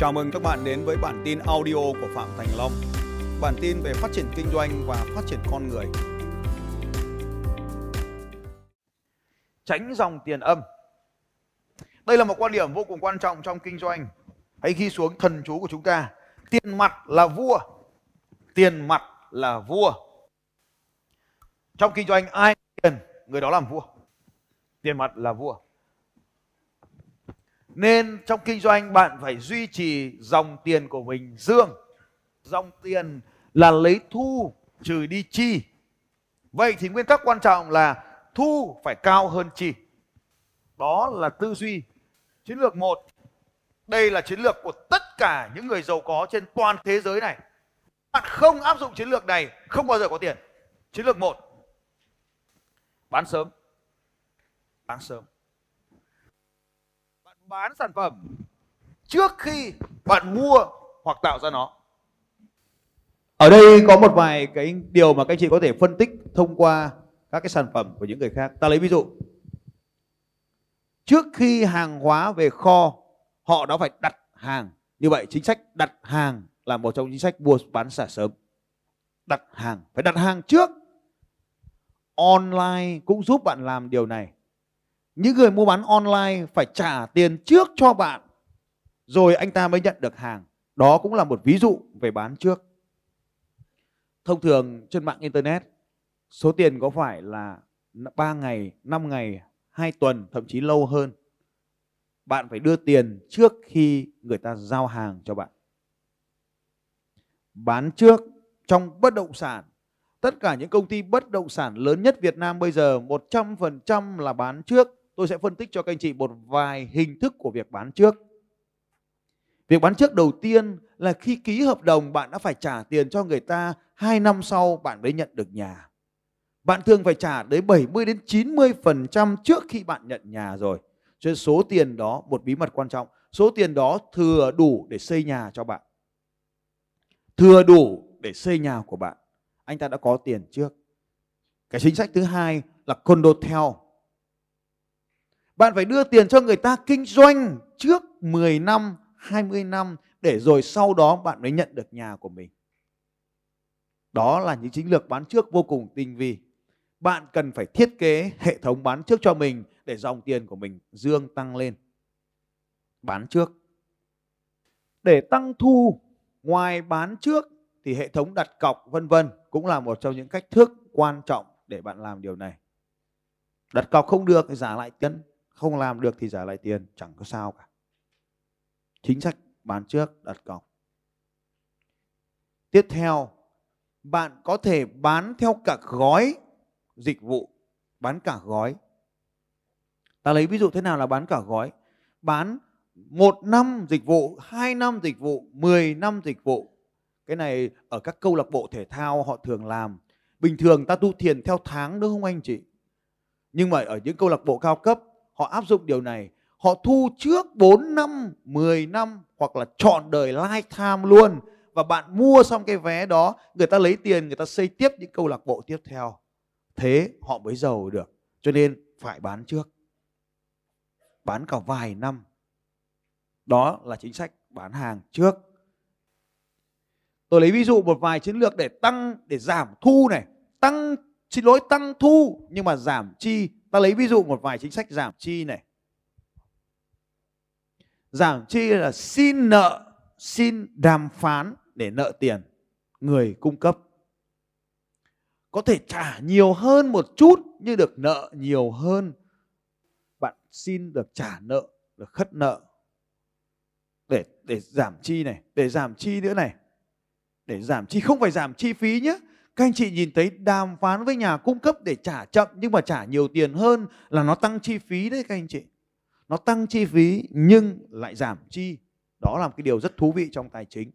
Chào mừng các bạn đến với bản tin audio của Phạm Thành Long. Bản tin về phát triển kinh doanh và phát triển con người. Tránh dòng tiền âm. Đây là một quan điểm vô cùng quan trọng trong kinh doanh. Hãy ghi xuống thần chú của chúng ta. Tiền mặt là vua. Tiền mặt là vua. Trong kinh doanh ai tiền, người đó làm vua. Tiền mặt là vua. Nên trong kinh doanh, bạn phải duy trì dòng tiền của mình dương. Dòng tiền là lấy thu trừ đi chi. Vậy thì nguyên tắc quan trọng là thu phải cao hơn chi. Đó là tư duy. Chiến lược một. Đây là chiến lược của tất cả những người giàu có trên toàn thế giới này. Bạn không áp dụng chiến lược này, không bao giờ có tiền. Chiến lược một. Bán sớm. Bán sớm bán sản phẩm trước khi bạn mua hoặc tạo ra nó. Ở đây có một vài cái điều mà các chị có thể phân tích thông qua các cái sản phẩm của những người khác. Ta lấy ví dụ. Trước khi hàng hóa về kho, họ đã phải đặt hàng. Như vậy chính sách đặt hàng là một trong chính sách mua bán xả sớm. Đặt hàng, phải đặt hàng trước. Online cũng giúp bạn làm điều này những người mua bán online phải trả tiền trước cho bạn rồi anh ta mới nhận được hàng. Đó cũng là một ví dụ về bán trước. Thông thường trên mạng internet số tiền có phải là 3 ngày, 5 ngày, 2 tuần, thậm chí lâu hơn. Bạn phải đưa tiền trước khi người ta giao hàng cho bạn. Bán trước trong bất động sản Tất cả những công ty bất động sản lớn nhất Việt Nam bây giờ 100% là bán trước tôi sẽ phân tích cho các anh chị một vài hình thức của việc bán trước. Việc bán trước đầu tiên là khi ký hợp đồng bạn đã phải trả tiền cho người ta 2 năm sau bạn mới nhận được nhà. Bạn thường phải trả đến 70 đến 90% trước khi bạn nhận nhà rồi. Cho nên số tiền đó một bí mật quan trọng, số tiền đó thừa đủ để xây nhà cho bạn. Thừa đủ để xây nhà của bạn. Anh ta đã có tiền trước. Cái chính sách thứ hai là condotel bạn phải đưa tiền cho người ta kinh doanh trước 10 năm, 20 năm để rồi sau đó bạn mới nhận được nhà của mình. Đó là những chiến lược bán trước vô cùng tinh vi. Bạn cần phải thiết kế hệ thống bán trước cho mình để dòng tiền của mình dương tăng lên. Bán trước. Để tăng thu ngoài bán trước thì hệ thống đặt cọc vân vân cũng là một trong những cách thức quan trọng để bạn làm điều này. Đặt cọc không được thì giả lại chân không làm được thì trả lại tiền, chẳng có sao cả. Chính sách bán trước, đặt cọc. Tiếp theo, bạn có thể bán theo cả gói dịch vụ, bán cả gói. Ta lấy ví dụ thế nào là bán cả gói? Bán một năm dịch vụ, hai năm dịch vụ 10 năm dịch vụ. Cái này ở các câu lạc bộ thể thao họ thường làm. Bình thường ta tu thiền theo tháng, đúng không anh chị? Nhưng mà ở những câu lạc bộ cao cấp họ áp dụng điều này. Họ thu trước 4 năm 10 năm hoặc là chọn đời lifetime luôn. Và bạn mua xong cái vé đó, người ta lấy tiền, người ta xây tiếp những câu lạc bộ tiếp theo. Thế họ mới giàu được. Cho nên phải bán trước. Bán cả vài năm. Đó là chính sách bán hàng trước. Tôi lấy ví dụ một vài chiến lược để tăng, để giảm thu này. Tăng xin lỗi tăng thu, nhưng mà giảm chi? Ta lấy ví dụ một vài chính sách giảm chi này. Giảm chi là xin nợ, xin đàm phán để nợ tiền người cung cấp. Có thể trả nhiều hơn một chút như được nợ nhiều hơn. Bạn xin được trả nợ, được khất nợ. Để để giảm chi này, để giảm chi nữa này. Để giảm chi, không phải giảm chi phí nhé các anh chị nhìn thấy đàm phán với nhà cung cấp để trả chậm nhưng mà trả nhiều tiền hơn là nó tăng chi phí đấy các anh chị. Nó tăng chi phí nhưng lại giảm chi. Đó là một cái điều rất thú vị trong tài chính.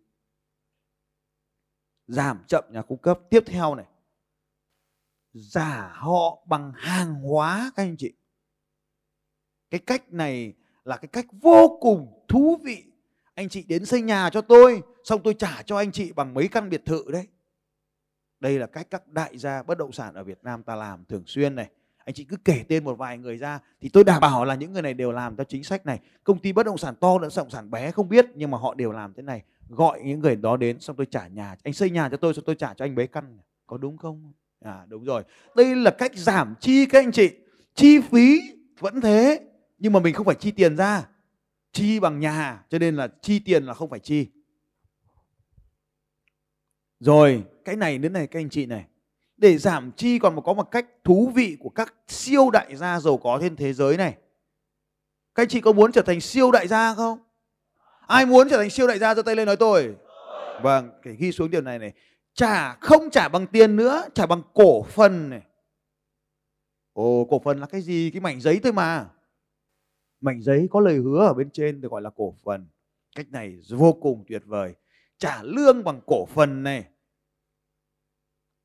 Giảm chậm nhà cung cấp. Tiếp theo này. Giả họ bằng hàng hóa các anh chị. Cái cách này là cái cách vô cùng thú vị. Anh chị đến xây nhà cho tôi, xong tôi trả cho anh chị bằng mấy căn biệt thự đấy đây là cách các đại gia bất động sản ở Việt Nam ta làm thường xuyên này. Anh chị cứ kể tên một vài người ra thì tôi đảm bảo là những người này đều làm theo chính sách này. Công ty bất động sản to lẫn bất động sản bé không biết, nhưng mà họ đều làm thế này. Gọi những người đó đến xong tôi trả nhà, anh xây nhà cho tôi xong tôi trả cho anh bế căn. Có đúng không? À đúng rồi. Đây là cách giảm chi các anh chị. Chi phí vẫn thế, nhưng mà mình không phải chi tiền ra. Chi bằng nhà, cho nên là chi tiền là không phải chi rồi, cái này, đến này, các anh chị này. Để giảm chi còn có một cách thú vị của các siêu đại gia giàu có trên thế giới này. Các anh chị có muốn trở thành siêu đại gia không? Ai muốn trở thành siêu đại gia, giơ tay lên nói tôi. Vâng phải ghi xuống điều này này. Trả không trả bằng tiền nữa trả bằng cổ phần này. Ồ, cổ phần là cái gì? Cái mảnh giấy thôi mà. Mảnh giấy có lời hứa ở bên trên, được gọi là cổ phần. Cách này vô cùng tuyệt vời. Trả lương bằng cổ phần này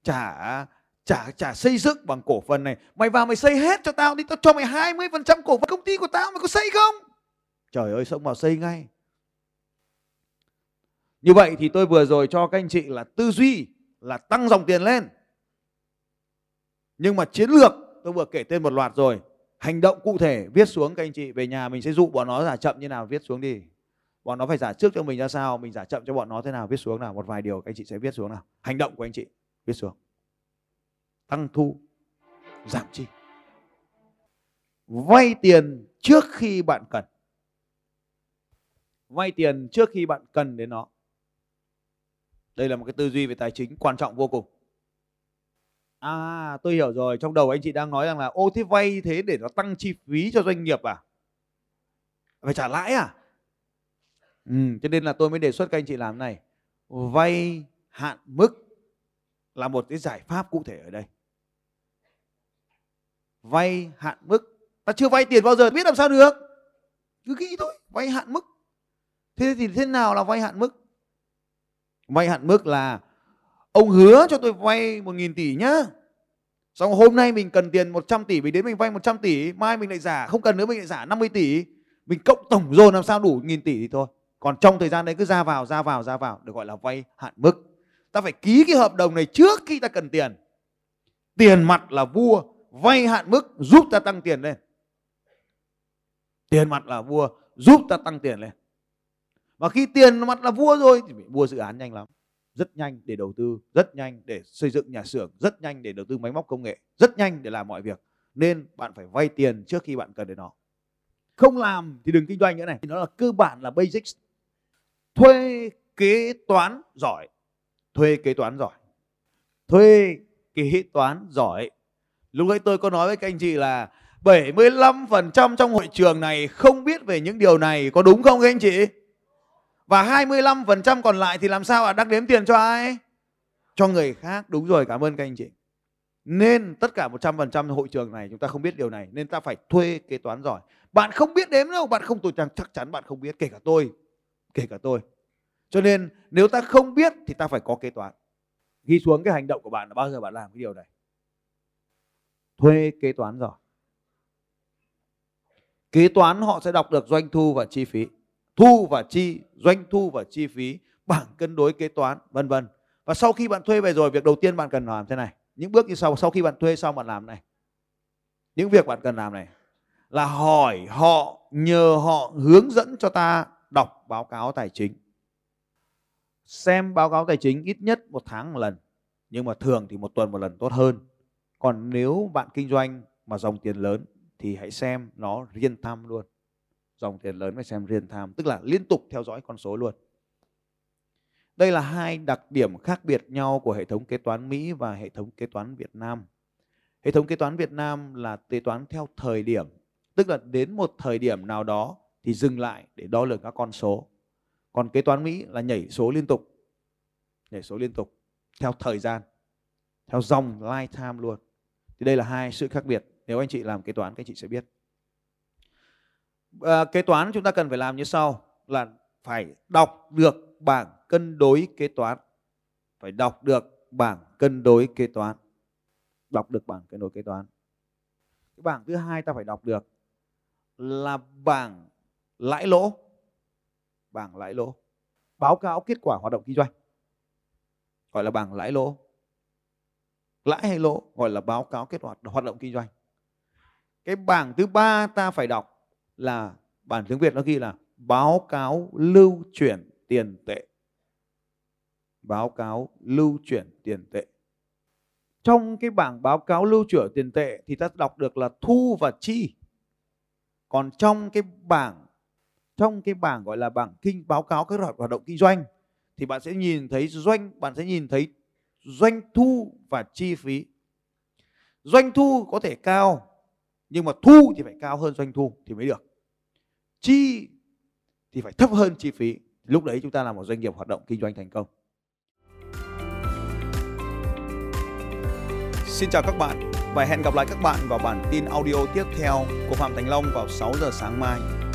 trả trả trả xây dựng bằng cổ phần này. Mày vào mày xây hết cho tao đi, tao cho mày 20% cổ phần công ty của tao, mày có xây không? Trời ơi xong vào xây ngay? Như vậy thì tôi vừa rồi cho các anh chị là tư duy là tăng dòng tiền lên. Nhưng mà chiến lược, tôi vừa kể tên một loạt rồi. Hành động cụ thể, viết xuống các anh chị về nhà mình sẽ dụ bọn nó giả chậm như nào, viết xuống đi. Bọn nó phải giả trước cho mình ra sao, mình giả chậm cho bọn nó thế nào, viết xuống nào, một vài điều các anh chị sẽ viết xuống nào. Hành động của anh chị biết xuống tăng thu giảm chi. Vay tiền trước khi bạn cần. Vay tiền trước khi bạn cần đến nó. Đây là một cái tư duy về tài chính quan trọng vô cùng. À tôi hiểu rồi. Trong đầu anh chị đang nói rằng là ô thế vay thế để nó tăng chi phí cho doanh nghiệp à? Phải trả lãi à? Ừ, cho nên là tôi mới đề xuất các anh chị làm này. Vay hạn mức là một cái giải pháp cụ thể ở đây. Vay hạn mức. Ta chưa vay tiền bao giờ biết làm sao được. Cứ nghĩ thôi, vay hạn mức. Thế thì thế nào là vay hạn mức? Vay hạn mức là, ông hứa cho tôi vay một nghìn tỷ nhá. Xong hôm nay mình cần tiền 100 tỷ, mình đến mình vay 100 tỷ, mai mình lại giả, không cần nữa mình lại giả 50 tỷ. Mình cộng tổng dồn làm sao đủ nghìn tỷ thì thôi. Còn trong thời gian đấy cứ ra vào ra vào ra vào, được gọi là vay hạn mức ta phải ký cái hợp đồng này trước khi ta cần tiền. Tiền mặt là vua, vay hạn mức giúp ta tăng tiền lên. Tiền mặt là vua, giúp ta tăng tiền lên. Và khi tiền mặt là vua rồi thì mua dự án nhanh lắm. Rất nhanh để đầu tư, rất nhanh để xây dựng nhà xưởng, rất nhanh để đầu tư máy móc công nghệ, rất nhanh để làm mọi việc. Nên bạn phải vay tiền trước khi bạn cần đến nó. Không làm thì đừng kinh doanh nữa này. Nó là cơ bản là basics. Thuê, kế, toán, giỏi thuê kế toán giỏi thuê kế toán giỏi lúc ấy tôi có nói với các anh chị là 75% trong hội trường này không biết về những điều này có đúng không các anh chị và 25% còn lại thì làm sao ạ? Đắc đếm tiền cho ai? Cho người khác. Đúng rồi, cảm ơn các anh chị. Nên tất cả 100% hội trường này chúng ta không biết điều này nên ta phải thuê kế toán giỏi. Bạn không biết đếm đâu, bạn không tôi chắc chắn bạn không biết kể cả tôi, kể cả tôi. Cho nên nếu ta không biết thì ta phải có kế toán. Ghi xuống cái hành động của bạn là bao giờ bạn làm cái điều này. Thuê kế toán giỏi. Kế toán họ sẽ đọc được doanh thu và chi phí thu và chi, doanh thu và chi phí, bảng cân đối kế toán, vân vân và sau khi bạn thuê về rồi, việc đầu tiên bạn cần làm thế này những bước như sau sau khi bạn thuê xong bạn làm này những việc bạn cần làm này là hỏi họ, nhờ họ hướng dẫn cho ta đọc báo cáo tài chính xem báo cáo tài chính ít nhất một tháng một lần nhưng mà thường thì một tuần một lần tốt hơn còn nếu bạn kinh doanh mà dòng tiền lớn thì hãy xem nó riêng tham luôn dòng tiền lớn phải xem real time tức là liên tục theo dõi con số luôn đây là hai đặc điểm khác biệt nhau của hệ thống kế toán Mỹ và hệ thống kế toán Việt Nam. Hệ thống kế toán Việt Nam là kế toán theo thời điểm, tức là đến một thời điểm nào đó thì dừng lại để đo lường các con số. Còn kế toán Mỹ là nhảy số liên tục, nhảy số liên tục theo thời gian, theo dòng lifetime luôn. Thì đây là hai sự khác biệt. Nếu anh chị làm kế toán, các anh chị sẽ biết. À, kế toán chúng ta cần phải làm như sau là phải đọc được bảng cân đối kế toán. Phải đọc được bảng cân đối kế toán. Đọc được bảng cân đối kế toán. Cái bảng thứ hai ta phải đọc được là bảng lãi lỗ bảng lãi lỗ báo cáo kết quả hoạt động kinh doanh gọi là bảng lãi lỗ lãi hay lỗ gọi là báo cáo kết quả hoạt động kinh doanh cái bảng thứ ba ta phải đọc là, bản tiếng Việt nó ghi là báo cáo lưu chuyển tiền tệ. Báo cáo lưu chuyển tiền tệ. Trong cái bảng báo cáo lưu chuyển tiền tệ thì ta đọc được là thu và chi. Còn trong cái bảng trong cái bảng gọi là bảng kinh báo cáo các hoạt động kinh doanh, thì bạn sẽ nhìn thấy doanh, bạn sẽ nhìn thấy doanh thu và chi phí. Doanh thu có thể cao, nhưng mà thu thì phải cao hơn doanh thu thì mới được. Chi thì phải thấp hơn chi phí. Lúc đấy chúng ta là một doanh nghiệp hoạt động kinh doanh thành công. Xin chào các bạn và hẹn gặp lại các bạn vào bản tin audio tiếp theo của Phạm Thành Long vào 6 giờ sáng mai.